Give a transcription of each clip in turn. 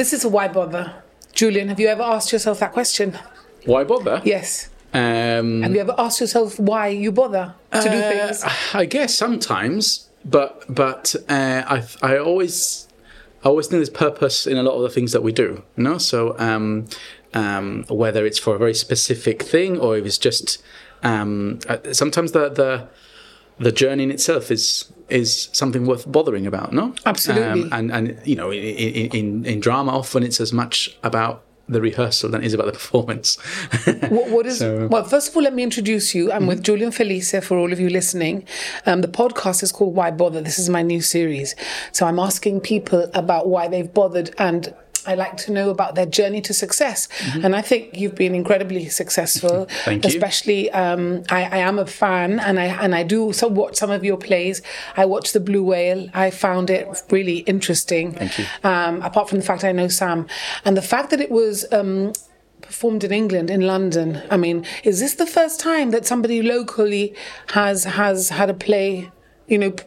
this is a why bother. Julian, have you ever asked yourself that question? Why bother? Yes. Um, Have you ever asked yourself why you bother to do Uh, things? I guess sometimes, but but uh, I I always I always think there's purpose in a lot of the things that we do. You know, so um, um, whether it's for a very specific thing or if it's just um, uh, sometimes the the the journey in itself is is something worth bothering about. No, Absolutely. Um, and and you know, in, in in drama, often it's as much about the rehearsal than it is about the performance. What, what is So- well? First of all, let me introduce you. I'm with Julian Felice for all of you listening. Um, the podcast is called Why Bother. This is my new series. So I'm asking people about why they've bothered, and I like to know about their journey to success. And I think you've been incredibly successful. Thank you. Especially, um, I, I am a fan, and I and I do so watch some of your plays. I watched The Blue Whale. I found it really interesting. Thank you. Um, apart from the fact I know Sam, and the fact that it was. Um, performed in England, in London. I mean, is this the first time that somebody locally has has had a play, you know, p-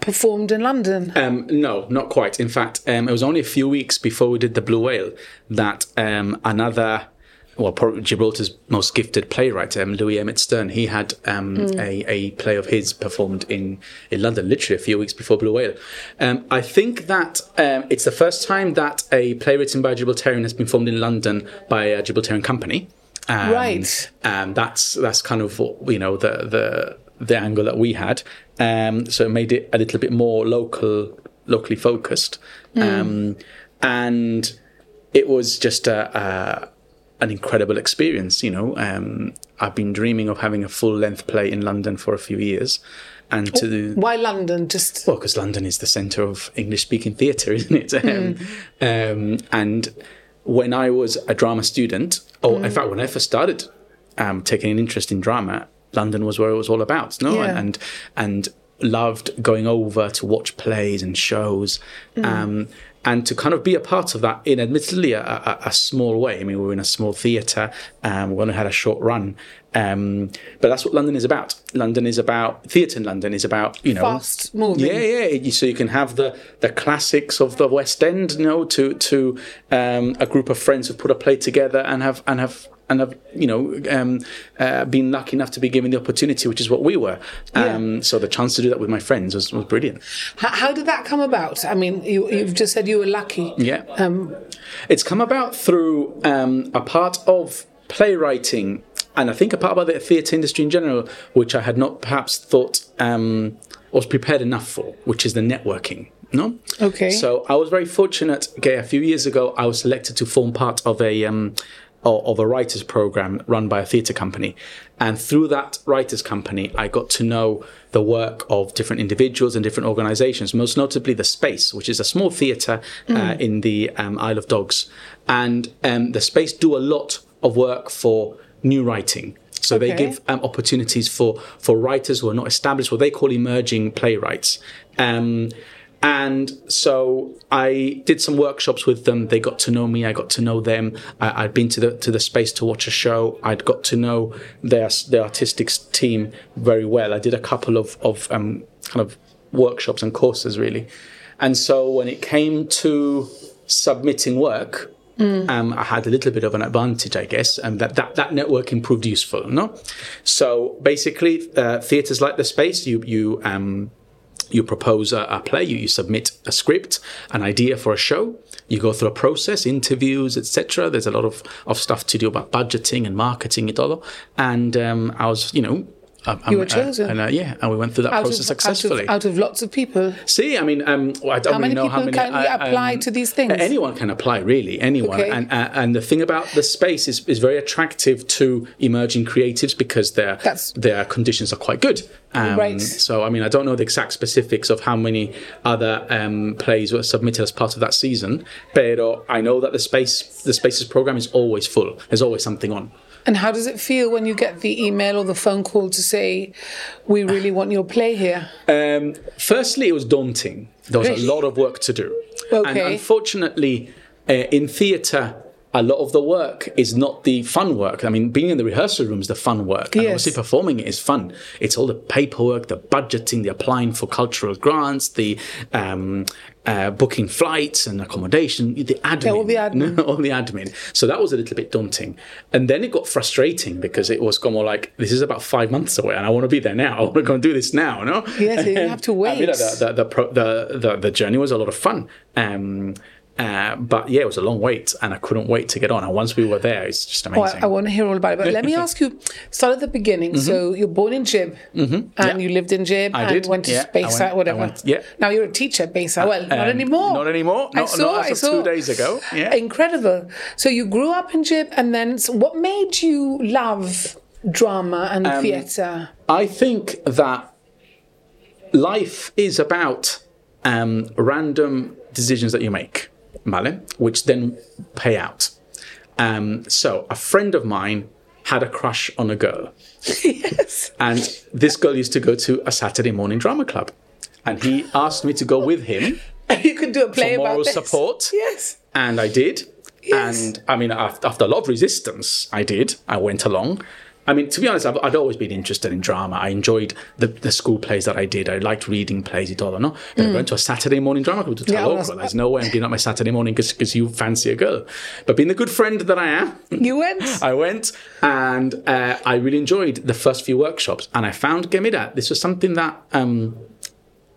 performed in London? Um, no, not quite. In fact, um, it was only a few weeks before we did the Blue Whale that um, another, well, probably Gibraltar's most gifted playwright, um, Louis Emmett Stern, he had um, a, a play of his performed in, in London, literally a few weeks before Blue Whale. Um, I think that um, it's the first time that a play written by a Gibraltarian has been performed in London by a Gibraltarian company. Um, Right. Um, that's that's kind of what, you know the the the angle that we had. Um, so it made it a little bit more local, locally focused, um, and it was just a, a an incredible experience. You know, um, I've been dreaming of having a full length play in London for a few years, and to Why London? Just well, because London is the centre of English speaking theatre, isn't it? Um, um, and when I was a drama student, or in fact, when I first started um, taking an interest in drama, London was where it was all about, no? Yeah. And, and loved going over to watch plays and shows. Um, and to kind of be a part of that in admittedly a, a, a small way. I mean, we were in a small theatre, um, we only had a short run. Um, but that's what London is about. London is about theatre in London is about, you know, Fast moving. Yeah, yeah. So you can have the the classics of the West End, you know, to to um, a group of friends who put a play together and have and have and have you know um, uh, been lucky enough to be given the opportunity, which is what we were. Um, So the chance to do that with my friends was, was brilliant. how, how did that come about? I mean, you, you've just said you were lucky. Yeah. Um, It's come about through um, a part of playwriting, and I think a part of the theatre industry in general, which I had not perhaps thought um, was prepared enough for, which is the networking. No. Okay. So I was very fortunate. Okay, a few years ago, I was selected to form part of a um, o- of a writers program run by a theatre company, and through that writers company, I got to know the work of different individuals and different organisations. Most notably, the Space, which is a small theatre uh, in the um, Isle of Dogs, and um, the Space do a lot of work for new writing. So they give um, opportunities for for writers who are not established, what they call emerging playwrights. And so I did some workshops with them. They got to know me. I got to know them. I, I'd been to the to the space to watch a show. I'd got to know their their artistic team very well. I did a couple of of um, kind of workshops and courses really. And so when it came to submitting work, um, I had a little bit of an advantage, I guess, and that, that, that networking proved useful. No, so basically, uh, theatres like the space, you you um, you propose a, a play, you, you submit a script, an idea for a show. You go through a process, interviews, etc. There's a lot of, of stuff to do about budgeting and marketing it all. And um, I was, you know, um, You were chosen. and uh, yeah, and we went through that out, process of, out, of, successfully. out of lots of people. See, I mean, um, well, I don't How really know how many people can I- apply um, to these things? Anyone can apply, really. Anyone, Okay. and uh, and the thing about the space is, is very attractive to emerging creatives because their That's- their conditions are quite good. Um, Right. So, I mean, I don't know the exact specifics of how many other um, plays were submitted as part of that season, but I know that the space the spaces program is always full. There's always something on. And how does it feel when you get the email or the phone call to say, "We really want your play here"? Um, firstly, it was daunting. There was Really? a lot of work to do. And unfortunately, uh, in theatre, a lot of the work is not the fun work. I mean, being in the rehearsal room is the fun work. And Yes. obviously performing it is fun. It's all the paperwork, the budgeting, the applying for cultural grants, the um, uh, booking flights and accommodation, the admin. all the admin. all the admin. So that was a little bit daunting. And then it got frustrating because it was kind of like, this is about five months away and I want to be there now. I want to go and do this now, no? Yes, you have to I mean, wait. the, the, the, the, the, the journey was a lot of fun. Um, uh, but yeah, it was a long wait and I couldn't wait to get on. And once we were there, it's just Oh, amazing. I, I want to hear all about it. But let me ask you, start at the beginning. So you're born in Jib, and Yeah. you lived in Jib, I and did. went to Yeah, Bayside, went- whatever. went- yeah. Now you're a teacher at Bayside. Well, not Um, anymore. Not anymore. I saw. not I of saw. two days ago. Yeah. Incredible. So you grew up in Jib, and then so what made you love drama and Um, theatre? I think that life is about um, random decisions that you make, Malin, which then pay out. Um, so a friend of mine had a crush on a girl, yes. and this girl used to go to a Saturday morning drama club, and he asked me to go with him, You could do a play For about moral support. Yes. and I did. Yes. And I mean, af- after a lot of resistance, I did. I went along. I mean, to be honest, I've, I'd always been interested in drama. I enjoyed the, the school plays that I did. I liked reading plays, it all, no? But I went to a Saturday morning drama club to Mm. Yeah, tell well, local. There's no way I'm being up my Saturday morning because you fancy a girl. But being the good friend that I am, You went. I went and uh, I really enjoyed the first few workshops. And I found Gemida, this was something that um,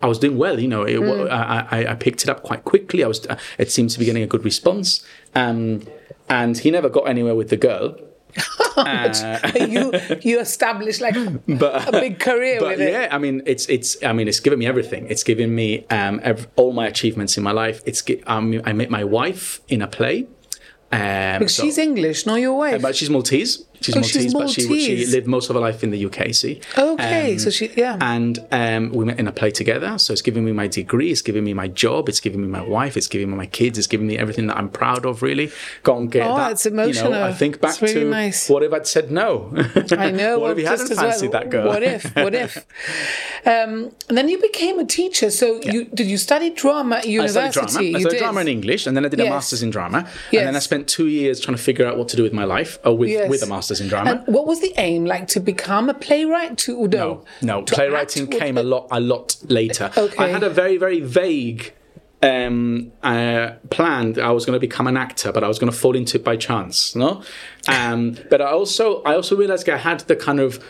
I was doing well. You know, it, Hmm. I, I, I picked it up quite quickly. I was, uh, it seemed to be getting a good response. Um, and he never got anywhere with the girl. you you established like But a big career but with it. yeah, I mean, it's it's. I mean, it's given me everything. It's given me um, ev- all my achievements in my life. It's. Um, I met my wife in a play. Um, Because so- she's English, not your wife. but she's Maltese. She's Oh, Maltese, she's but she she lived most of her life in the UK. See. okay, Um, so she yeah. and um, we met in a play together. So it's giving me my degree, it's giving me my job, it's giving me my wife, it's giving me my kids, it's giving me everything that I'm proud of. Really, go and get Oh, that. it's You emotional. know, I think back really to nice. what if I'd said no? I know. what well, if hadn't as well, that girl? What if? What if? Um, and then you became a teacher. So you did you study drama at university? I studied drama. I studied did. drama in English, and then I did a master's in drama. Yes. And then I spent two years trying to figure out what to do with my life, or with, Yes. with a master's in drama. And what was the aim? Like to become a playwright? To no, No, no. to Playwriting came a lot, a lot later. Okay. I had a very, very vague um, uh, plan I was going to become an actor, but I was going to fall into it by chance. No, um, but I also, I also realized I had the kind of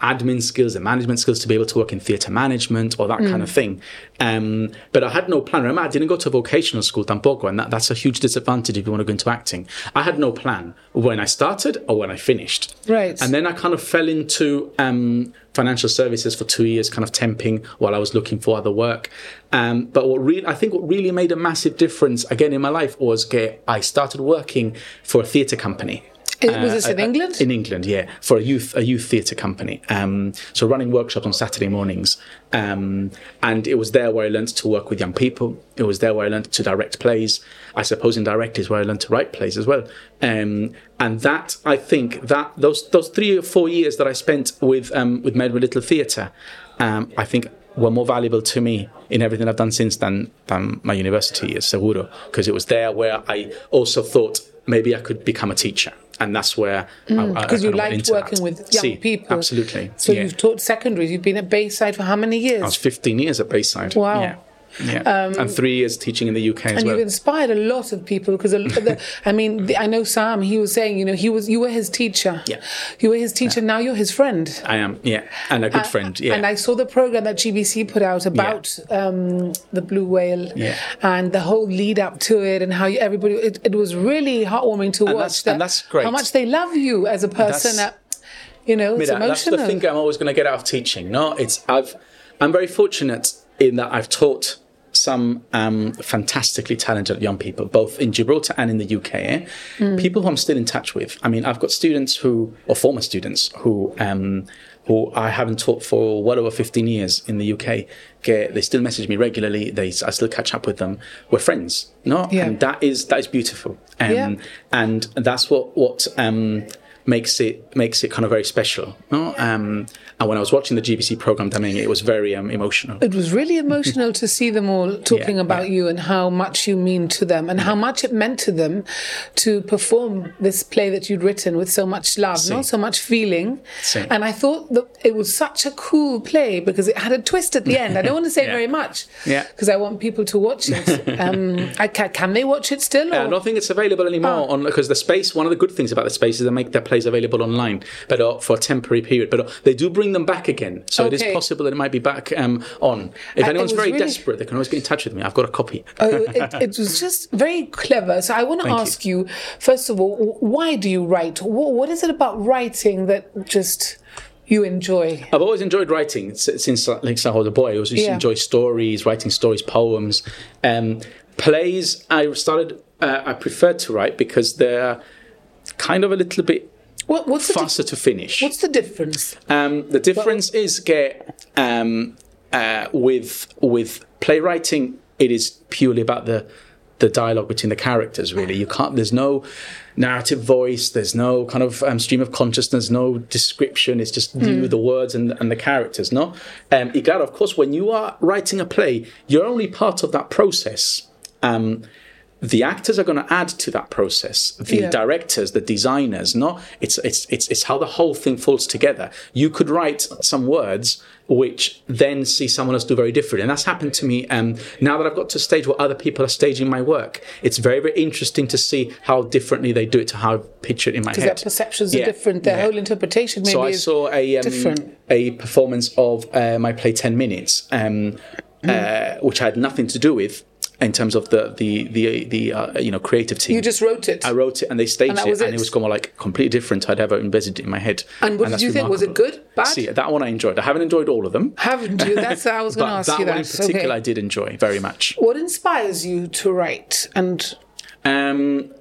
admin skills and management skills to be able to work in theatre management or that kind of thing. Um, but I had no plan. Remember, I didn't go to vocational school tampoco, and that, that's a huge disadvantage if you want to go into acting. I had no plan when I started or when I finished. Right. And then I kind of fell into um, financial services for two years, kind of temping while I was looking for other work. Um, but what really, I think what really made a massive difference again in my life was get, I started working for a theatre company. Was this Uh, in uh, England? In England, yeah, for a youth a youth theatre company. Um, so running workshops on Saturday mornings, um, and it was there where I learned to work with young people. It was there where I learned to direct plays. I suppose in direct is where I learned to write plays as well. Um, and that I think that those those three or four years that I spent with um, with Melbourne Little Theatre, um, I think were more valuable to me in everything I've done since than than my university years, seguro, because it was there where I also thought maybe I could become a teacher. And that's where I- mm, I, I Because you kind liked working with young See, people. Absolutely. So yeah. you've taught secondaries. You've been at Bayside for how many years? I was 15 years at Bayside. Wow. Yeah. Yeah. and three years teaching in the UK as and well. you've inspired a lot of people because I mean the, I know Sam. He was saying, you know, he was you were his teacher. Yeah. You were his teacher. Now you're his friend. I am, yeah. And a good friend, yeah. And I saw the program that GBC put out about um, the blue whale Yeah. and the whole lead up to it and how you, everybody. It, it was really heartwarming to watch. that's- and that's great. How much they love you as a person. That's- That, you know, it's Mira, that's the thing I'm always going to get out of teaching. No, it's I've I'm very fortunate in that I've taught some um, fantastically talented young people, both in Gibraltar and in the UK. eh? Hmm. People who I'm still in touch with. I mean, I've got students who, or former students who. Um, who I haven't taught for well over 15 years in the UK. Get, they still message me regularly. They, I still catch up with them. We're friends, no? Yeah. And that is that is beautiful. Um, Yeah. And that's what what um, makes it makes it kind of very special. No? And when I was watching the GBC program, Damien, it was very um, emotional. It was really emotional to see them all talking Yeah, about yeah. you and how much you mean to them and how much it meant to them to perform this play that you'd written with so much love, not so much feeling. Si. And I thought that it was such a cool play because it had a twist at the end. I don't want to say Yeah. very much Yeah. because I want people to watch it. Um, I can they watch it still? Yeah, I don't think it's available anymore Oh. on because the space. One of the good things about the space is they make their plays available online, but uh, for a temporary period. But uh, they do bring them back again, so it is possible that it might be back um, on. If I- anyone's very really- desperate, they can always get in touch with me. I've got a copy. Oh, it, it was just very clever. So I want to Thank you. ask you. first of all, why do you write? What, what is it about writing that just you enjoy? I've always enjoyed writing since like, since I was a boy. I always used to Yeah. enjoy stories, writing stories, poems, um, plays. I started. Uh, I prefer to write because they're kind of a little bit What, what's the di- faster to finish. what's the difference? Um, the difference is get um, uh, with with playwriting. It is purely about the the dialogue between the characters. Really, you can't. There's no narrative voice. There's no kind of um, stream of consciousness. No description. It's just you, the words, and and the characters. No, um, claro, of course, when you are writing a play, you're only part of that process. Um, the actors are going to add to that process. The Yeah. directors, the designers, no, it's it's it's it's how the whole thing falls together. You could write some words which then see someone else do very different, and that's happened to me. Um, now that I've got to a stage where other people are staging my work, it's very very interesting to see how differently they do it to how I picture it in my Because head. their perceptions are different. Their yeah. whole interpretation maybe So I saw a um, different. a performance of uh, my play Ten Minutes, um, uh, which I had nothing to do with in terms of the the the the uh, you know creative team. You just wrote it. I wrote it and they staged And that it, was and it? it was kind of like completely different I'd ever envisaged it in my head. And what did that's you think? Was it good? Bad? See, that one I enjoyed. I haven't enjoyed all of them, Haven't you? That's I was going to ask that you one that. One in particular okay. I did enjoy very much. What inspires you to write? And Um,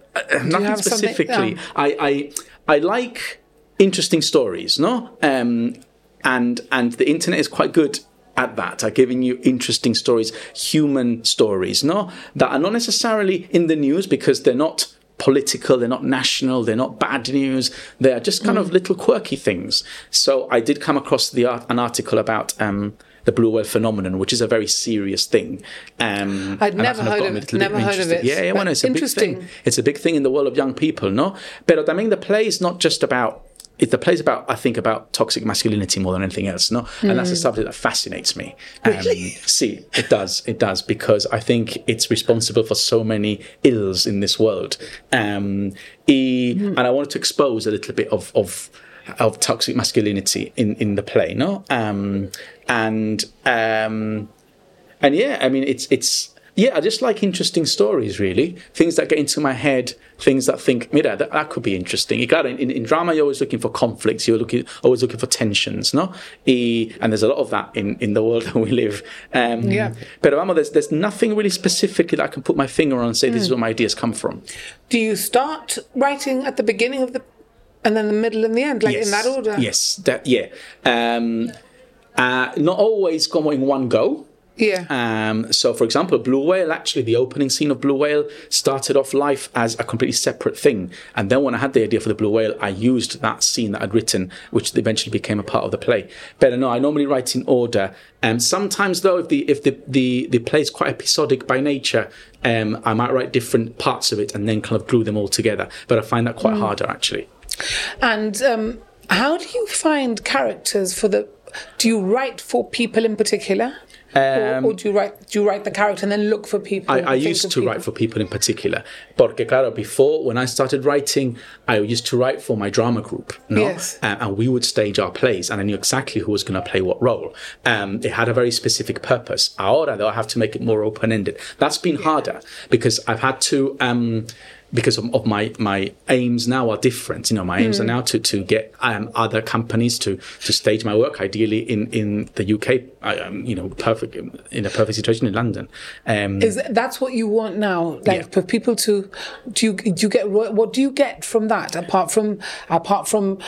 nothing specifically. yeah. I, I I like interesting stories, no? Um, and and the internet is quite good at that, at giving you interesting stories, human stories, no? That are not necessarily in the news because they're not political, they're not national, they're not bad news. They're just kind Mm. of little quirky things. So I did come across the art, an article about. Um, the blue whale phenomenon, which is a very serious thing. Um, I'd never heard of- little never heard of it, Yeah, yeah, well, it's a big interesting. thing. It's a big thing in the world of young people, no? But I mean, the play is not just about. It, the play's about, I think, about toxic masculinity more than anything else, no? And that's a Hmm. subject that fascinates me. Um, see, it does, it does, because I think it's responsible for so many ills in this world. Um, e- Hmm. And I wanted to expose a little bit of of of toxic masculinity in in the play, no? Um, and um, and yeah, I mean, it's it's yeah, I just like interesting stories, really. Things that get into my head, things that think, mira, that, that could be interesting. You got in, in, drama, you're always looking for conflicts. You're looking always looking for tensions, no? E, and there's a lot of that in, in the world that we live. Um, Yeah. But vamos, there's there's nothing really specifically that I can put my finger on and say this is where my ideas come from. do you start writing at the beginning of the, and then the middle and the end, like in that order? Yes, that yeah. Um, uh, not always go in one go. Yeah. Um, so, for example, Blue Whale, actually, the opening scene of Blue Whale started off life as a completely separate thing. And then when I had the idea for the Blue Whale, I used that scene that I'd written, which eventually became a part of the play. But no, I normally write in order. Um, sometimes, though, if the if the, the, the play is quite episodic by nature, um, I might write different parts of it and then kind of glue them all together. But I find that quite harder, actually. And um, how do you find characters for the? Do you write for people in particular, or, or do you write do you write the character and then look for people? Um, I, I used to people? write for people in particular. Porque, claro, before, when I started writing, I used to write for my drama group. No? Yes. Uh, and we would stage our plays, and I knew exactly who was going to play what role. Um, it had a very specific purpose. Ahora, though, I have to make it more open ended. That's been harder because I've had to. Um, because of, of my my aims now are different. You know, my aims are now to to get um, other companies to to stage my work, ideally in in the UK. I, um, you know, perfect in a perfect situation in London. Um, Is that's what you want now? Like Yeah. for people to do you do you get what do you get from that apart from apart from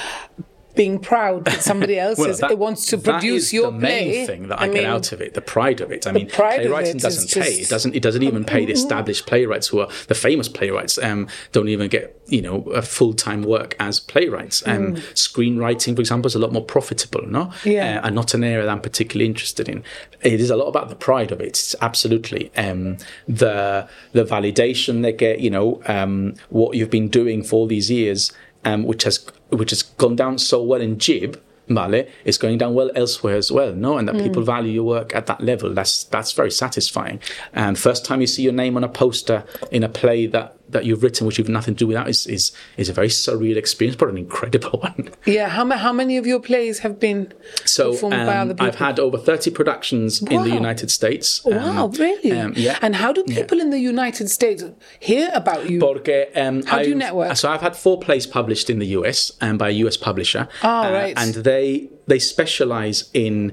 being proud that somebody else Well, is, that- it wants to produce your the play. main thing that I, mean, get out of it, the pride of it. I mean, playwriting doesn't pay. just- It doesn't. It doesn't even pay the established playwrights who are the famous playwrights. Um, don't even get you know a full time work as playwrights. Um, screenwriting, for example, is a lot more profitable, no? Mm. Yeah. Uh, and not an area that I'm particularly interested in. It is a lot about the pride of it. It's absolutely um, the the validation they get. You know, um, what you've been doing for all these years, um, which has which has gone down so well in Jib. Vale, it's going down well elsewhere as well, no, and that mm. people value your work at that level. That's that's very satisfying. And first time you see your name on a poster in a play that that you've written, which you've nothing to do with that, is is is a very surreal experience, but an incredible one. Yeah, how, ma- how many of your plays have been So performed by um, other people? I've had over thirty productions in the United States. Um, Wow, really? um, yeah. And how do people in the United States hear about you? Porque, um, How do you network? So I've had four plays published in the US um, by a US publisher. Ah, uh, right. And they they specialize in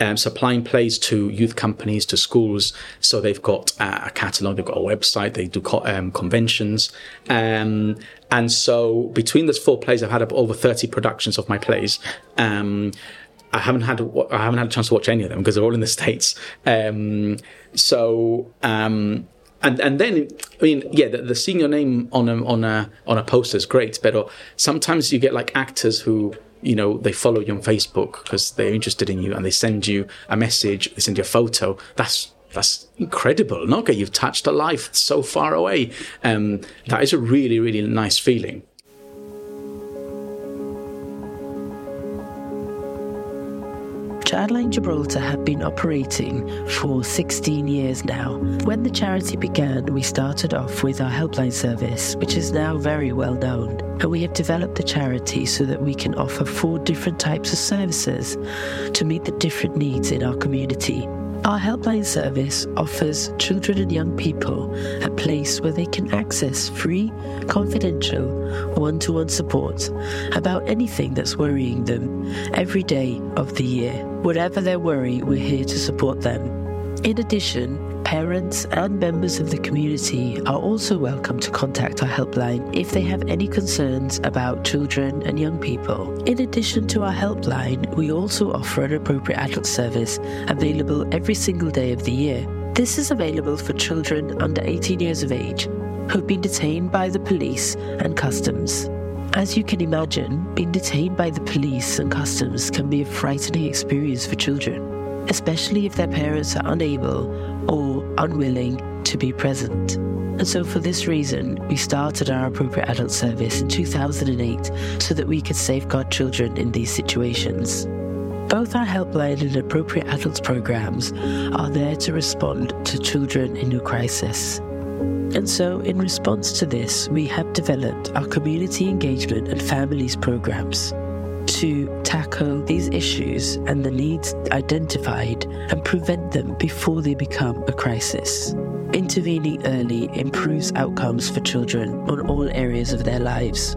um, supplying plays to youth companies, to schools. So they've got uh, a catalog, they've got a website, they do co- um, conventions. Um, and so between those four plays, I've had over 30 productions of my plays. Um, I haven't had I haven't had a chance to watch any of them because they're all in the states. Um, so um, and and then I mean yeah, the, the seeing your name on a on a on a poster is great, but sometimes you get like actors who you know they follow you on Facebook because they're interested in you and they send you a message, they send you a photo. That's that's incredible. Okay, you've touched a life so far away. Um, that is a really really nice feeling. Childline Gibraltar have been operating for 16 years now. When the charity began, we started off with our helpline service, which is now very well known. And we have developed the charity so that we can offer four different types of services to meet the different needs in our community. Our helpline service offers children and young people a place where they can access free, confidential, one to one support about anything that's worrying them every day of the year. Whatever their worry, we're here to support them. In addition, parents and members of the community are also welcome to contact our helpline if they have any concerns about children and young people. In addition to our helpline, we also offer an appropriate adult service available every single day of the year. This is available for children under 18 years of age who've been detained by the police and customs. As you can imagine, being detained by the police and customs can be a frightening experience for children especially if their parents are unable or unwilling to be present. And so, for this reason, we started our appropriate adult service in 2008 so that we could safeguard children in these situations. Both our helpline and appropriate adults programs are there to respond to children in a crisis. And so, in response to this, we have developed our community engagement and families programs to tackle these issues and the needs identified and prevent them before they become a crisis. Intervening early improves outcomes for children on all areas of their lives.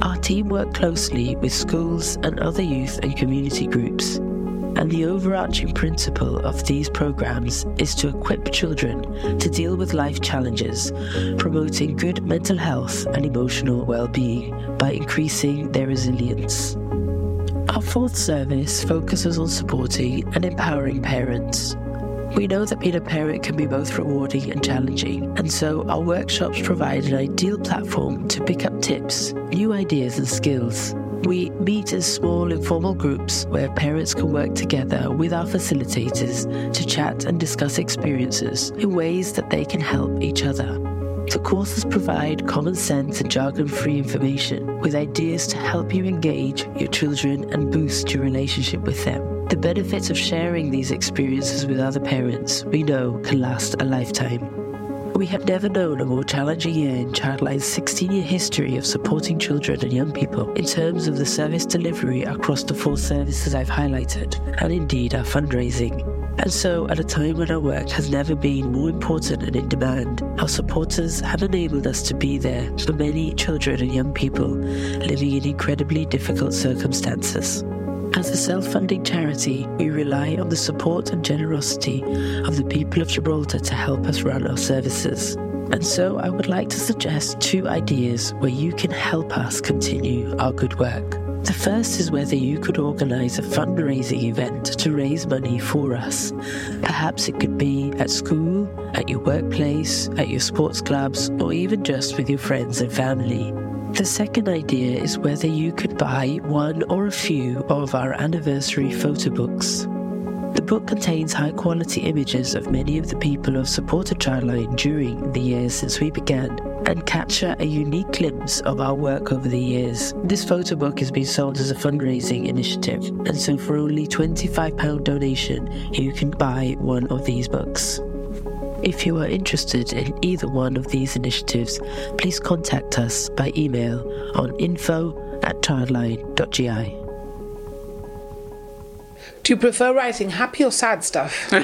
Our team work closely with schools and other youth and community groups. And the overarching principle of these programs is to equip children to deal with life challenges, promoting good mental health and emotional well being by increasing their resilience. Our fourth service focuses on supporting and empowering parents. We know that being a parent can be both rewarding and challenging, and so our workshops provide an ideal platform to pick up tips, new ideas, and skills. We meet in small, informal groups where parents can work together with our facilitators to chat and discuss experiences in ways that they can help each other. The courses provide common sense and jargon free information with ideas to help you engage your children and boost your relationship with them. The benefits of sharing these experiences with other parents we know can last a lifetime. We have never known a more challenging year in Childline's 16 year history of supporting children and young people in terms of the service delivery across the four services I've highlighted, and indeed our fundraising. And so, at a time when our work has never been more important and in demand, our supporters have enabled us to be there for many children and young people living in incredibly difficult circumstances. As a self funding charity, we rely on the support and generosity of the people of Gibraltar to help us run our services. And so, I would like to suggest two ideas where you can help us continue our good work. The first is whether you could organise a fundraising event to raise money for us. Perhaps it could be at school, at your workplace, at your sports clubs, or even just with your friends and family. The second idea is whether you could buy one or a few of our anniversary photo books. The book contains high quality images of many of the people who have supported Childline during the years since we began and capture a unique glimpse of our work over the years. This photo book has been sold as a fundraising initiative, and so for only £25 donation, you can buy one of these books. If you are interested in either one of these initiatives, please contact us by email on info at childline.gi. Do you prefer writing happy or sad stuff? um,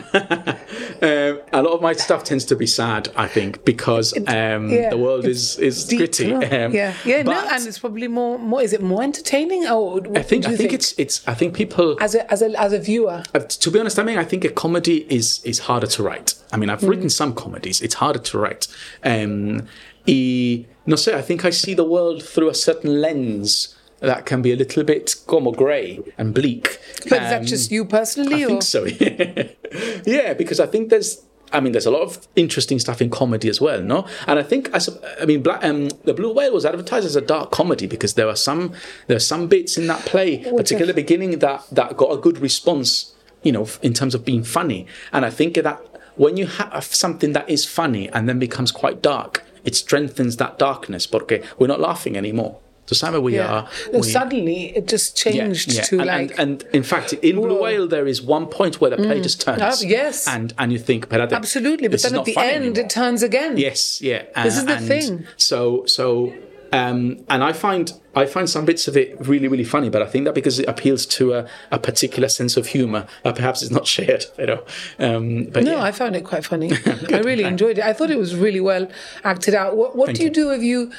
a lot of my stuff tends to be sad, I think, because um, yeah, the world it's is is Deep, gritty. no? Um, yeah, yeah, no, and it's probably more, more. Is it more entertaining? Or I think I think, it's it's I think people as a as a as a viewer. Uh, to be honest, I mean, I think a comedy is is harder to write. I mean, I've Mm. written some comedies; it's harder to write. Um, y, no sé, I think I see the world through a certain lens that can be a little bit como grey and bleak. But is that Um, just you personally? I or? think so. yeah, because I think there's. I mean, there's a lot of interesting stuff in comedy as well, no? And I think, I, I mean, Black, um, the Blue Whale was advertised as a dark comedy because there are some there are some bits in that play, particularly the beginning, that that got a good response, you know, in terms of being funny. And I think that when you have something that is funny and then becomes quite dark, it strengthens that darkness. Porque we're not laughing anymore. So Simon, we Yeah. are. No, we- suddenly it just changed to and, like. and, and in fact, in Blue Whale, there is one point where the play just turns. Oh, yes. and and you think, but Absolutely, but then at the end anymore. it turns again. Yes, yeah. This is the thing. So so. Um, and I find I find some bits of it really really funny, but I think that because it appeals to a, a particular sense of humour, uh, perhaps it's not shared. You know, um, but No, yeah. I found it quite funny. I really enjoyed it. I thought it was really well acted out. What, what do you, you. do if you?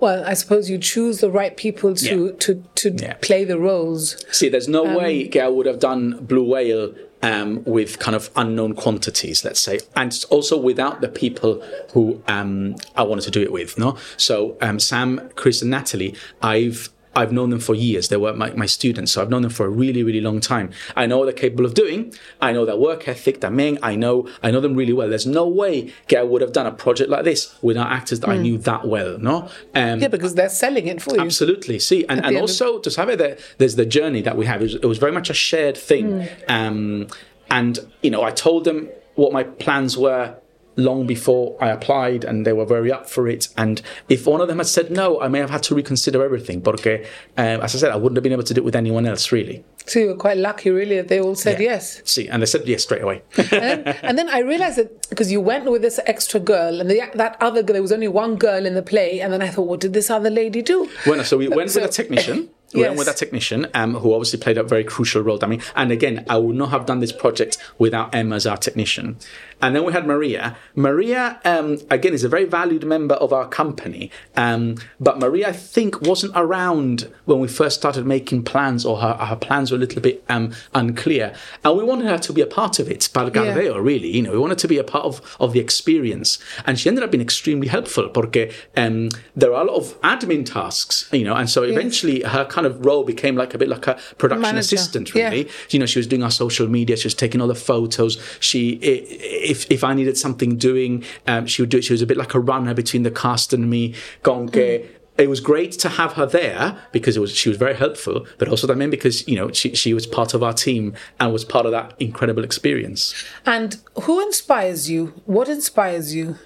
Well, I suppose you choose the right people to Yeah. to to Yeah. play the roles. See, there's no Um, way Gail would have done Blue Whale um, with kind of unknown quantities, let's say, and also without the people who um, I wanted to do it with. No, so um, Sam, Chris, and Natalie, I've I've known them for years. They were my, my students, so I've known them for a really, really long time. I know what they're capable of doing. I know their work ethic, their ming. I know I know them really well. There's no way Gail would have done a project like this without actors that I knew that well. No, um, Yeah, because they're selling it for you. Absolutely. See, and, and end of- also to have it there, there's the journey that we have. It was, it was very much a shared thing. Um, and, you know, I told them what my plans were long before I applied and they were very up for it. And if one of them had said no, I may have had to reconsider everything. Porque, uh, as I said, I wouldn't have been able to do it with anyone else, really. So you were quite lucky, really, that they all said Yeah. yes. See, and they said yes straight away. And then, and then I realized that because you went with this extra girl, and the, that other girl, there was only one girl in the play, and then I thought, what did this other lady do? Well, so we went So- with a technician. We went Yes. with a technician um, who obviously played a very crucial role. I mean, and again, I would not have done this project without Emma as our technician. And then we had Maria. Maria, um, again, is a very valued member of our company. Um, but Maria, I think, wasn't around when we first started making plans, or her, her plans were a little bit um, unclear. And we wanted her to be a part of it, Spargalveo, really. You know, we wanted to be a part of, of the experience. And she ended up being extremely helpful porque um, there are a lot of admin tasks, you know, and so eventually her kind of role became like a bit like a production Manager, assistant, yeah. really. You know, she was doing our social media, she was taking all the photos. She, if if I needed something doing, um, she would do it. She was a bit like a runner between the cast and me. Gonke. Mm. It was great to have her there because it was she was very helpful, but also I mean because you know she she was part of our team and was part of that incredible experience. And who inspires you? What inspires you?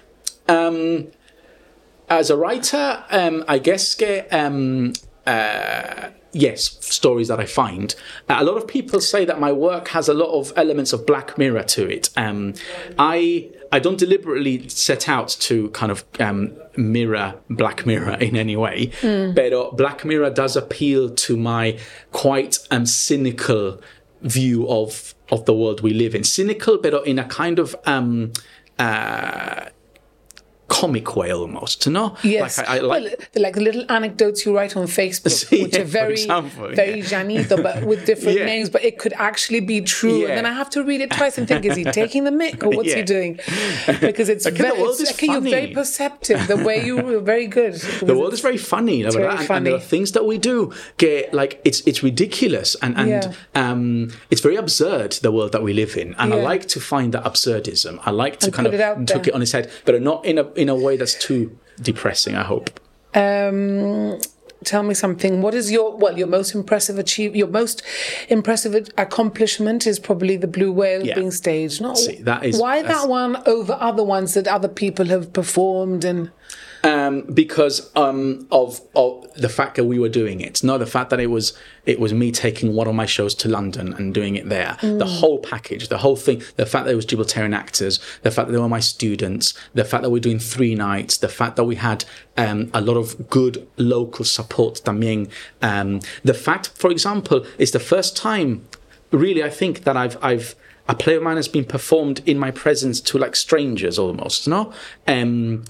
Um, as a writer, um, I guess um, uh, yes, stories that I find. Uh, a lot of people say that my work has a lot of elements of Black Mirror to it. Um, I I don't deliberately set out to kind of um, mirror Black Mirror in any way, but uh, Black Mirror does appeal to my quite um, cynical view of of the world we live in. Cynical, but in a kind of um, uh, comic way almost, you know? Yes, Like I, I like. well, like the little anecdotes you write on Facebook, Yeah, which are very, example, very yeah. Janito, but with different Yeah. names. But it could actually be true, Yeah. and then I have to read it twice and think: Is he taking the mick or what's he doing? Because it's Okay, very, it's, okay, you're very perceptive. The way you were very good. the world is very funny, like, very and, and there are things that we do get like it's it's ridiculous and and Yeah. um, it's very absurd the world that we live in, and I like to find that absurdism. I like to And kind of it took there. it on its head, but not in a in a way that's too depressing. I hope. Um, tell me something. What is your well? Your most impressive achieve your most impressive accomplishment is probably the Blue Whale Yeah. being staged. No, See, that is- why that one over other ones that other people have performed and. Um, because um, of of the fact that we were doing it, not the fact that it was it was me taking one of my shows to London and doing it there. The whole package, the whole thing, the fact that it was Gibraltarian actors, the fact that they were my students, the fact that we're doing three nights, the fact that we had um, a lot of good local support. También, um, the fact, for example, is the first time, really, I think that I've I've a play of mine has been performed in my presence to like strangers almost, no? Um,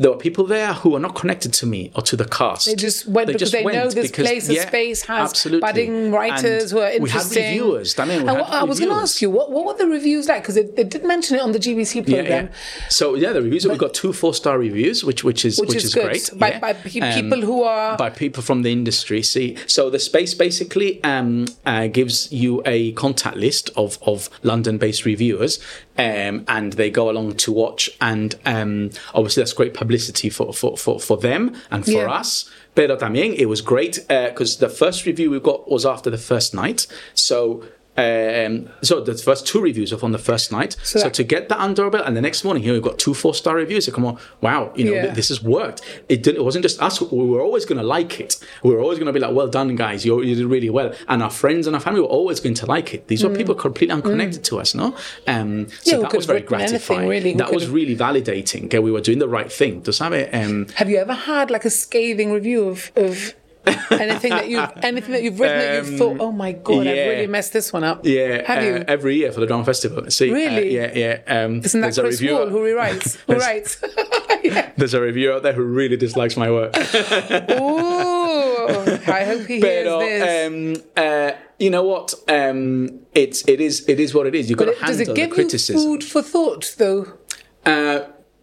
there were people there who were not connected to me or to the cast. They just went because they know this place, the space has budding writers And who are We had interesting. reviewers. I mean, we And had what- I was going to ask you, what, what were the reviews like? Because they, they did mention it on the GBC program. yeah. So yeah, the reviews we got two four star reviews, which which is Which is good. great By- yeah. by pe- people who are- by people from the industry. See, so the space basically um, uh, gives you a contact list of of London based reviewers, um, and they go along to watch, and um, obviously that's great publicity for for for, for them and for Yeah. us. Pero también it was great because the first review we got was after the first night, so. Um, so the first two reviews are on the first night. So, that- to get that under belt, and the next morning here we've got two four star reviews. So come on, wow, you know Yeah. th- this has worked. It didn't. It wasn't just us. We were always going to like it. We were always going to be like, well done, guys. You, you did really well. And our friends and our family were always going to like it. These were people completely unconnected to us, no? Um, so Mm. Yeah, that was very anything, gratifying. really, that was really validating. Okay, we were doing the right thing. To um, Have you ever had like a scathing review of, of anything that you've anything that you've written that you've thought, oh my god, yeah. I've really messed this one up? yeah, Have uh, you? every year for the drama festival. See, uh, Really? yeah, yeah. Um, Isn't that Chris Wall who rewrites? Who writes? yeah. There's a reviewer out there who really dislikes my work. Ooh, I hope he hears Pero, this. um, uh, you know what? Um, it's it is it is what it is. You've got But to it- does handle it the give you criticism. food for thought, though? Uh,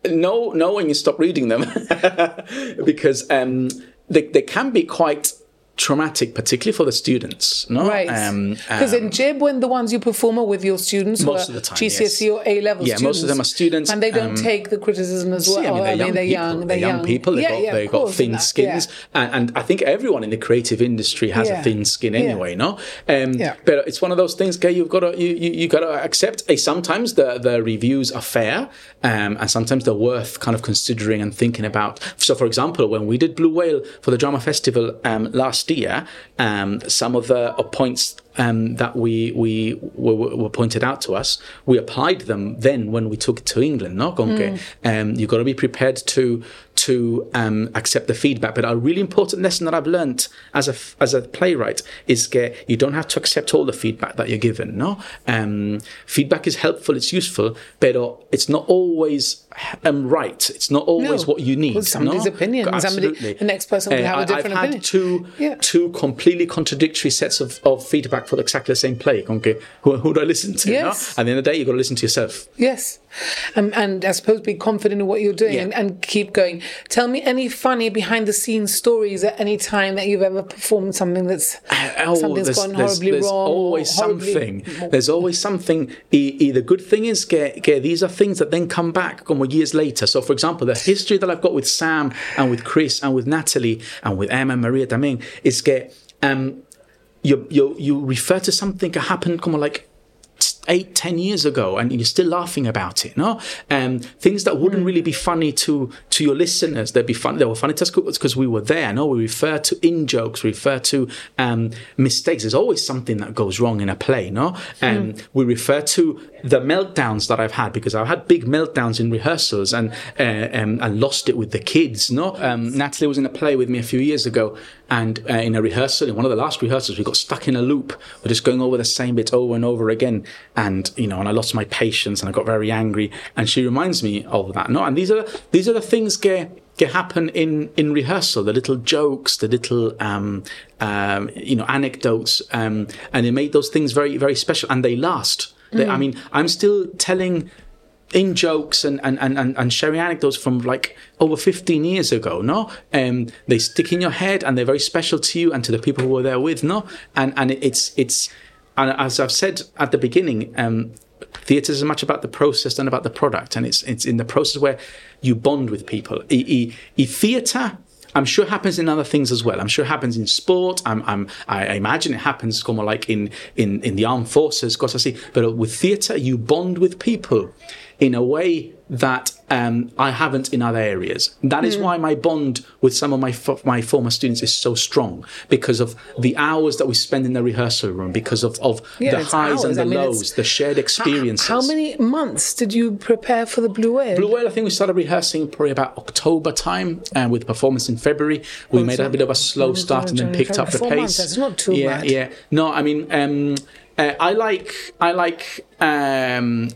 no, no, when you stop reading them, because um, they they can be quite traumatic, particularly for the students. No, Right. Um, Because um, in Jib, when the ones you perform are with your students, Most are of the time, GCSE yes. or A level Yeah, students, most of them are students, and they don't um, take the criticism as well. I mean, they're, young, they're people. young. They're, young people. They've Yeah, got, yeah, they've got thin that- skins, and, and I think everyone in the creative industry has Yeah. a thin skin Yeah. anyway. No, um, Yeah. but it's one of those things. Okay, you've got to you, you, you got to accept. A, sometimes the the reviews are fair, um, and sometimes they're worth kind of considering and thinking about. So, for example, when we did Blue Whale for the drama festival um, last year, um, some of the uh, points um, that we we were, were pointed out to us, we applied them then when we took it to England. No, Con que, um, you've got to be prepared to to um, accept the feedback. But a really important lesson that I've learned as a as a playwright is that you don't have to accept all the feedback that you're given. No, um, feedback is helpful, it's useful, but it's not always um, right. It's not always No. what you need. Well, somebody's no? opinion, somebody- Absolutely. the next person will Uh, have a I- different I've opinion. had two Yeah. two completely contradictory sets of, of feedback for exactly the same play. Okay, who, who do I listen to? no? Yes. At the end of the day, you've got to listen to yourself. Yes. Um, and I suppose be confident in what you're doing Yeah. and, and keep going. Tell me any funny behind the scenes stories at any time that you've ever performed something that's Oh, something's there's, gone horribly there's wrong. or always horribly- something. There's always something. E- e- the good thing is, que, que these are things that then come back years later. So, for example, the history that I've got with Sam and with Chris and with Natalie and with Emma and Maria también is that um, you, you, you refer to something that happened como like eight, ten years ago, and you're still laughing about it. No, um, things that wouldn't really be funny to to your listeners, they'd be fun. They were funny to us because we were there. No, we refer to in jokes, we refer to um, mistakes. There's always something that goes wrong in a play. No, um, we refer to the meltdowns that I've had because I've had big meltdowns in rehearsals and uh, um, and lost it with the kids. No, um, Natalie was in a play with me a few years ago, and uh, in a rehearsal, in one of the last rehearsals, we got stuck in a loop. We're just going over the same bit over and over again and you know, and I lost my patience and I got very angry. And she reminds me of that. No, and these are these are the things get get happen in in rehearsal. The little jokes, the little um, um, you know anecdotes, um, and it made those things very very special, and they last. They, I mean, I'm still telling in jokes and, and, and, and sharing anecdotes from like over 15 years ago, no? Um, they stick in your head and they're very special to you and to the people who were there with, no? And, and it's, it's, and as I've said at the beginning, um, theatre is as much about the process than about the product. And it's, it's in the process where you bond with people. E, e, e theatre, I'm sure happens in other things as well. I'm sure it happens in sport. I'm, I'm, I imagine it happens more like in, in, in the armed forces, cosas así. But with theatre, you bond with people in a way that um, I haven't in other areas. That is why my bond with some of my fo- my former students is so strong because of the hours that we spend in the rehearsal room, because of, of Yeah, the highs hours. and the I mean, lows, the shared experiences. How many months did you prepare for the Blue Whale? Blue Whale, I think we started rehearsing probably about October time, and with performance in February, we made a bit of a slow start and then picked up the Four pace. months, that's not too yeah, bad. yeah. No, I mean, um, uh, I like, I like. Um,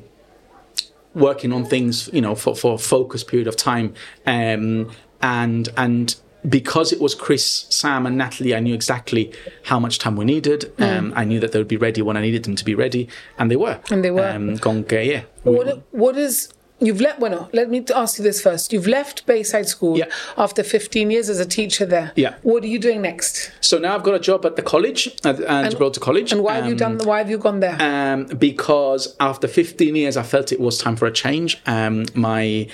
working on things, you know, for, for a focused period of time. Um, and and because it was Chris, Sam, and Natalie, I knew exactly how much time we needed. Mm. Um, I knew that they would be ready when I needed them to be ready, and they were. And they were. Um, gone, yeah. We- What, what is you've left? Well, no, let me ask you this first. You've left Bayside School Yeah. after 15 years as a teacher there. Yeah. What are you doing next? so now I've got a job at the college, at, Gibraltar College. And why have you Um, done? Why have you gone there? um, because after 15 years, I felt it was time for a change. Um, my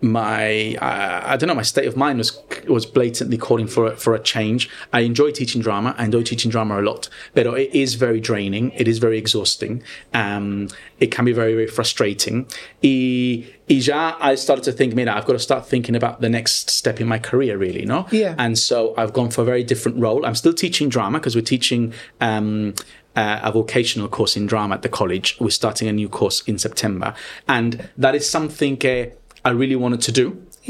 my uh, I don't know my state of mind was was blatantly calling for a, for a change. I enjoy teaching drama. I enjoy teaching drama a lot, but it is very draining. It is very exhausting. Um, it can be very very frustrating. E, I started to think, man, I've got to start thinking about the next step in my career, really, no? Yeah. And so I've gone for a very different role. I'm still teaching drama because we're teaching. Um, uh, a vocational course in drama at the college. We're starting a new course in September, and that is something uh, I really wanted to do.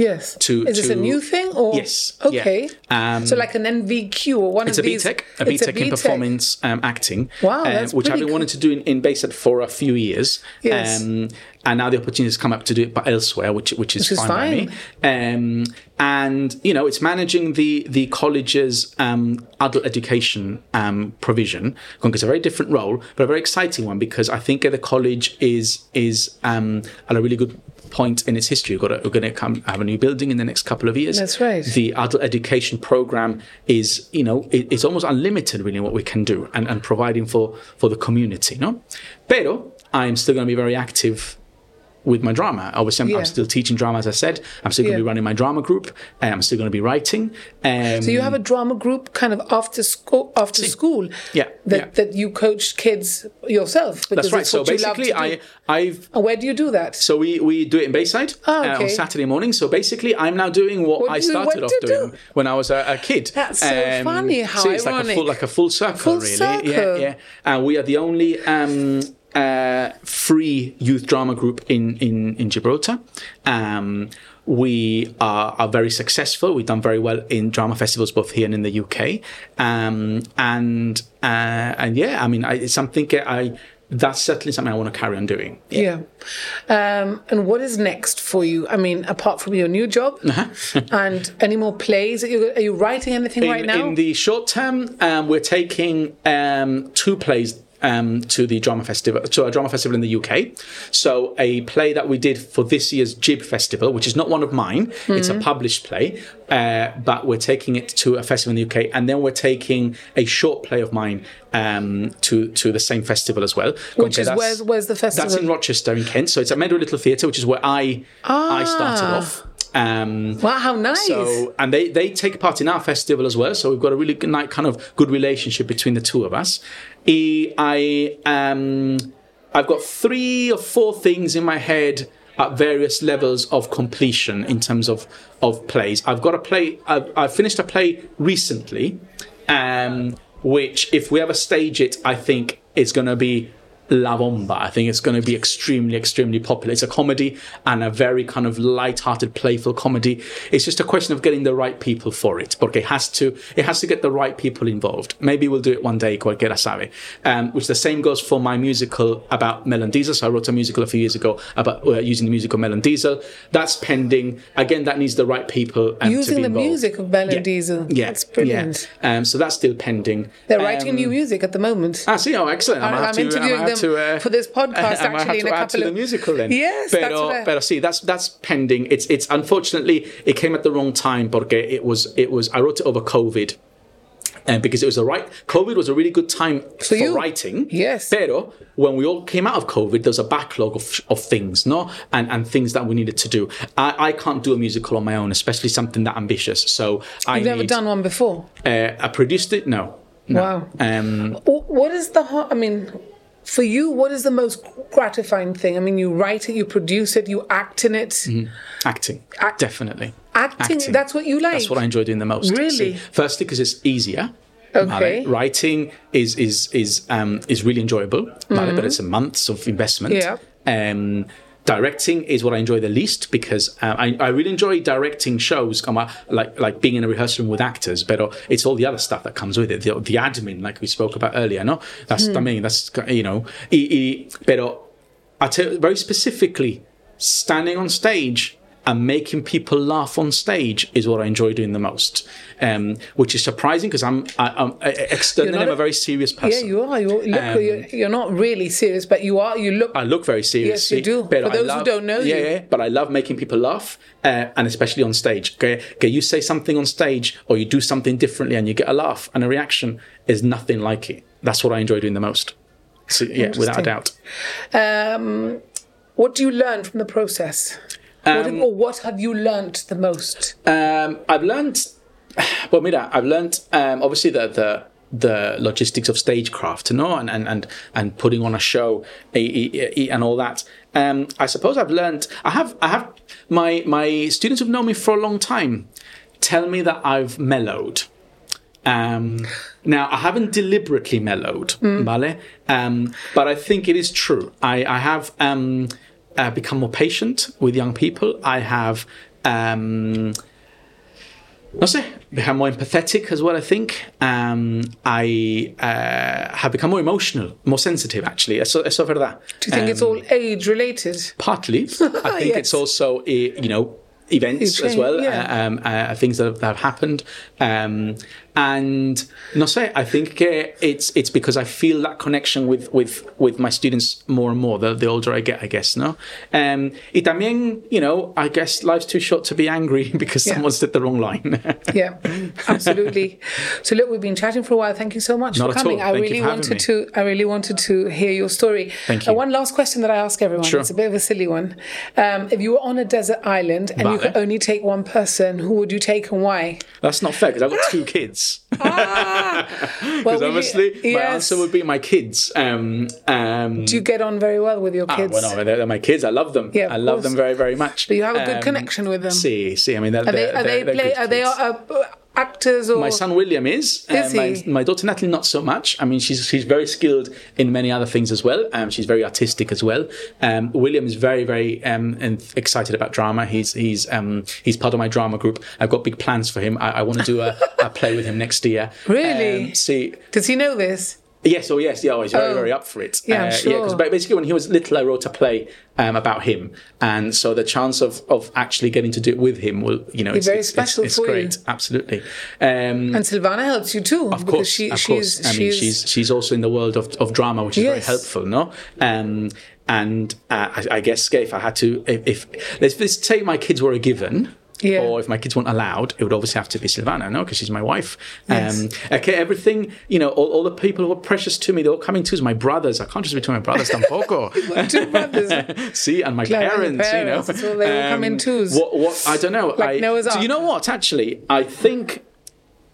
yes. to- is this a new thing or? Yes, yeah. Okay. Um, so like an NVQ or one It's of a. BTEC, a it's BTEC in performance um, acting, Wow, uh, that's which I've been cool. wanting to do in, in Bayside for a few years. Yes. Um, and now the opportunity has come up to do it but elsewhere, which which is, Which is fine, by me. Um, and you know, it's managing the the college's um, adult education um, provision. It's a very different role, but a very exciting one because I think the college is is um, at a really good point in its history. We've got to, we're going to come have a new building in the next couple of years. That's right. The adult education program is, you know, it, it's almost unlimited really what we can do and, and providing for for the community, no? Pero I'm still going to be very active with my drama. Obviously, I'm, Yeah. I'm still teaching drama, as I said. I'm still going to Yeah. be running my drama group. And I'm still going to be writing. Um, So you have a drama group kind of after school after school. Yeah, That yeah. that you coach kids yourself. That's right. So what you love basically. I I've And where do you do that? So we, we do it in Bayside Oh, uh, on Saturday morning. So basically, I'm now doing what, What I started off do? doing when I was a, a kid. Um, That's so funny, how see, it's like a full like a full circle, Full really. circle. Yeah, yeah. And we are the only um, uh, free youth drama group in in in Gibraltar. Um, we are, are very successful. We've done very well in drama festivals both here and in the UK. Um, and uh, and yeah, I mean, I, it's something I that's certainly something I want to carry on doing. Yeah. Um, and what is next for you? I mean, apart from your new job, and any more plays? Are you, are you writing anything in, right now? in the short term, um, we're taking um, two plays um, to the drama festival, to a drama festival in the UK. So a play that we did for this year's Gib Festival, which is not one of mine. It's Mm-hmm. a published play, uh, but we're taking it to a festival in the UK, and then we're taking a short play of mine um, to to the same festival as well. Which is where's where's the festival? That's in Rochester in Kent. So it's at Medway Little Theatre, which is where I I started Ah. off. Um, wow, how nice! so, and they, they take part in our festival as well. So we've got a really good, nice kind of good relationship between the two of us. E- I, um, I've got three or four things in my head at various levels of completion in terms of, of plays. I've got a play, I've, I've finished a play recently, um, which if we ever stage it, I think is going to be La Bomba. I think it's going to be extremely, extremely popular. It's a comedy and a very kind of light-hearted, playful comedy. It's just a question of getting the right people for it. Porque it has to, it has to get the right people involved. Maybe we'll do it one day, cualquiera sabe. Um, which the same goes for my musical about Melon Diesel. So I wrote a musical a few years ago about uh, using the music of Melon Diesel. That's pending. Again, that needs the right people. Um, to Using be the involved. music of Melon Yeah. Diesel. Yeah, That's brilliant. Yeah. Um, so that's still pending. They're writing Um, new music at the moment. Ah, see, oh, excellent. I'm to- interviewing them to, uh, for this podcast, I actually, have in a add couple the of- musical then. Yes, pero, pero sí, that's that's pending. It's it's unfortunately it came at the wrong time porque it was it was I wrote it over COVID. And because it was a right, COVID was a really good time for, you. writing. Yes. Pero when we all came out of COVID, there was a backlog of, of things, no, and and things that we needed to do. I, I can't do a musical on my own, especially something that ambitious. So I You've never done one before. Uh, I produced it. No. no. Wow. Um, What is the I mean, for you, what is the most gratifying thing? I mean, you write it, you produce it, you act in it. Acting, Act- definitely. Acting, that's what you like? That's what I enjoy doing the most. Really? See, firstly, because it's easier. Okay. Writing is is is um is really enjoyable, vale? but it's a months of investment. Mm-hmm. Yeah. Um, directing is what I enjoy the least because uh, I, I really enjoy directing shows, like like being in a rehearsal room with actors, but uh, it's all the other stuff that comes with it, the, the admin, like we spoke about earlier. No, that's Hmm. I mean that's you know, y, y, pero I tell very specifically, standing on stage and making people laugh on stage is what I enjoy doing the most. Um, which is surprising because I'm, I, I'm externally I'm a a- very serious person. Yeah, you are. You look. Um, you're, you're not really serious, but you are. You look. I look very serious. Yes, you do. but For I those who don't know yeah, you. yeah, but I love making people laugh, uh, and especially on stage. Okay, okay, you say something on stage or you do something differently, and you get a laugh and a reaction is nothing like it. That's what I enjoy doing the most. So, yeah, without a doubt. Um, what do you learn from the process? What, Um, or what have you learnt the most? Um, I've learned. Well, mira, I've learned um, obviously the the the logistics of stagecraft, you know, and and and, and putting on a show and all that. Um, I suppose I've learned. I have I have my my students who've known me for a long time tell me that I've mellowed. Um, now, I haven't deliberately mellowed, vale? Um, but I think it is true. I, I have um, uh, become more patient with young people. I have, um, no sé, become more empathetic as well, I think. Um, I uh, have become more emotional, more sensitive, actually. Eso, eso es verdad. Do you think it's all age related? Partly. I think Yes. it's also, you know, events as well, yeah. uh, um, uh, things that have, that have happened. Um, and no sé, I think uh, it's it's because I feel that connection with with with my students more and more the, the older I get, I guess, no. Um, y también, you know, I guess life's too short to be angry because Yeah. someone's did the wrong line. Yeah, absolutely. so look, we've been chatting for a while. Thank you so much Not for at coming. all. I Thank you really wanted me. to. I really wanted to hear your story. Thank Uh, you. one last question that I ask everyone. Sure. It's a bit of a silly one. Um, if you were on a desert island and you could only take one person, who would you take and why? That's not fair because I've got two kids. Well, Because we- obviously, my yes. answer would be my kids. Um, um, Do you get on very well with your Ah, kids? well, no, they're, my kids. I love them. Yeah, I love course. them very, very much. But you have a good Um, connection with them. See, see. I mean, they're, Are they they're, are they play? good Are they kids. uh, actors or? my son William is. uh, Is my, he? my daughter Natalie not so much. I mean, she's she's very skilled in many other things as well. Um, she's very artistic as well. Um, William is very very um, excited about drama. He's he's um, he's part of my drama group. I've got big plans for him. I, I want to do a, a play with him next year. Really? Um, see, Does he know this? Yes, oh yes, yeah, oh, he's very, Oh. very up for it. Yeah, uh, sure. because basically when he was little, I wrote a play um, about him, and so the chance of, of actually getting to do it with him will, you know, it's, very it's, special it's, it's for you. great, absolutely. Um, And Silvana helps you too. of course, she, of she's, course. I mean, she's she's also in the world of, of drama, which is very helpful, no? Um, and uh, I, I guess if I had to, if, if let's, let's say my kids were a given. Yeah. Or if my kids weren't allowed, it would obviously have to be Silvana, no, because she's my wife. Yes. Um, okay, everything, you know, all, all the people who are precious to me, they're all coming to. My brothers, I can't just be to my brothers tampoco. two brothers. See, and my and parents, parents, you know. so they all come in twos. What, what, I don't know. Like I, Noah's do you know what? Actually, I think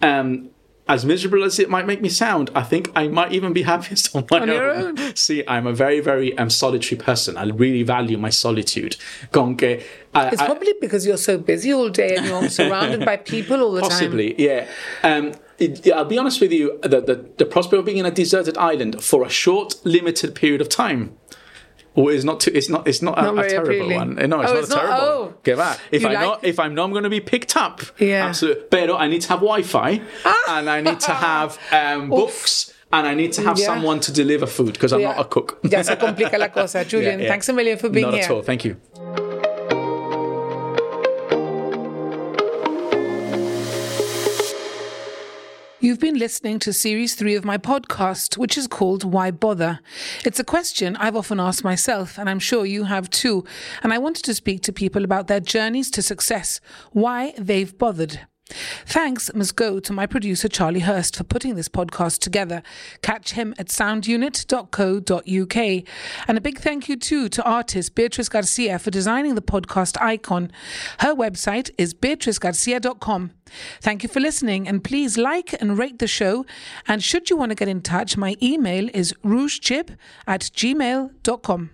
um, as miserable as it might make me sound, I think I might even be happiest on my On your own. See, I'm a very, very um, solitary person. I really value my solitude. Con que, I, It's I- probably because you're so busy all day and you're surrounded by people all the time. Possibly, yeah. Um, it- I'll be honest with you, the, the, the prospect of being in a deserted island for a short, limited period of time. Well, it's not. Too, it's not. It's not, a- Not a, very terrible appealing. one. No, it's Oh, not it's a not- terrible. oh. one. Que va. If You I like- not if I know I'm going to be picked up, Yeah. absolutely. Pero I need to have Wi-Fi, and I need to have um, books, and I need to have Yeah. someone to deliver food because I'm Yeah. not a cook. Ya se complica la cosa. Julian, Yeah, thanks a million for being not here. at all. Thank you. You've been listening to series three of my podcast, which is called Why Bother? It's a question I've often asked myself, and I'm sure you have too. And I wanted to speak to people about their journeys to success, why they've bothered. Thanks must go to my producer Charlie Hurst for putting this podcast together. Catch him at soundunit.co.uk. And a big thank you too to artist Beatrice Garcia for designing the podcast icon. Her website is beatricegarcia.com. Thank you for listening and please like and rate the show. And should you want to get in touch, my email is rougechip at gmail.com.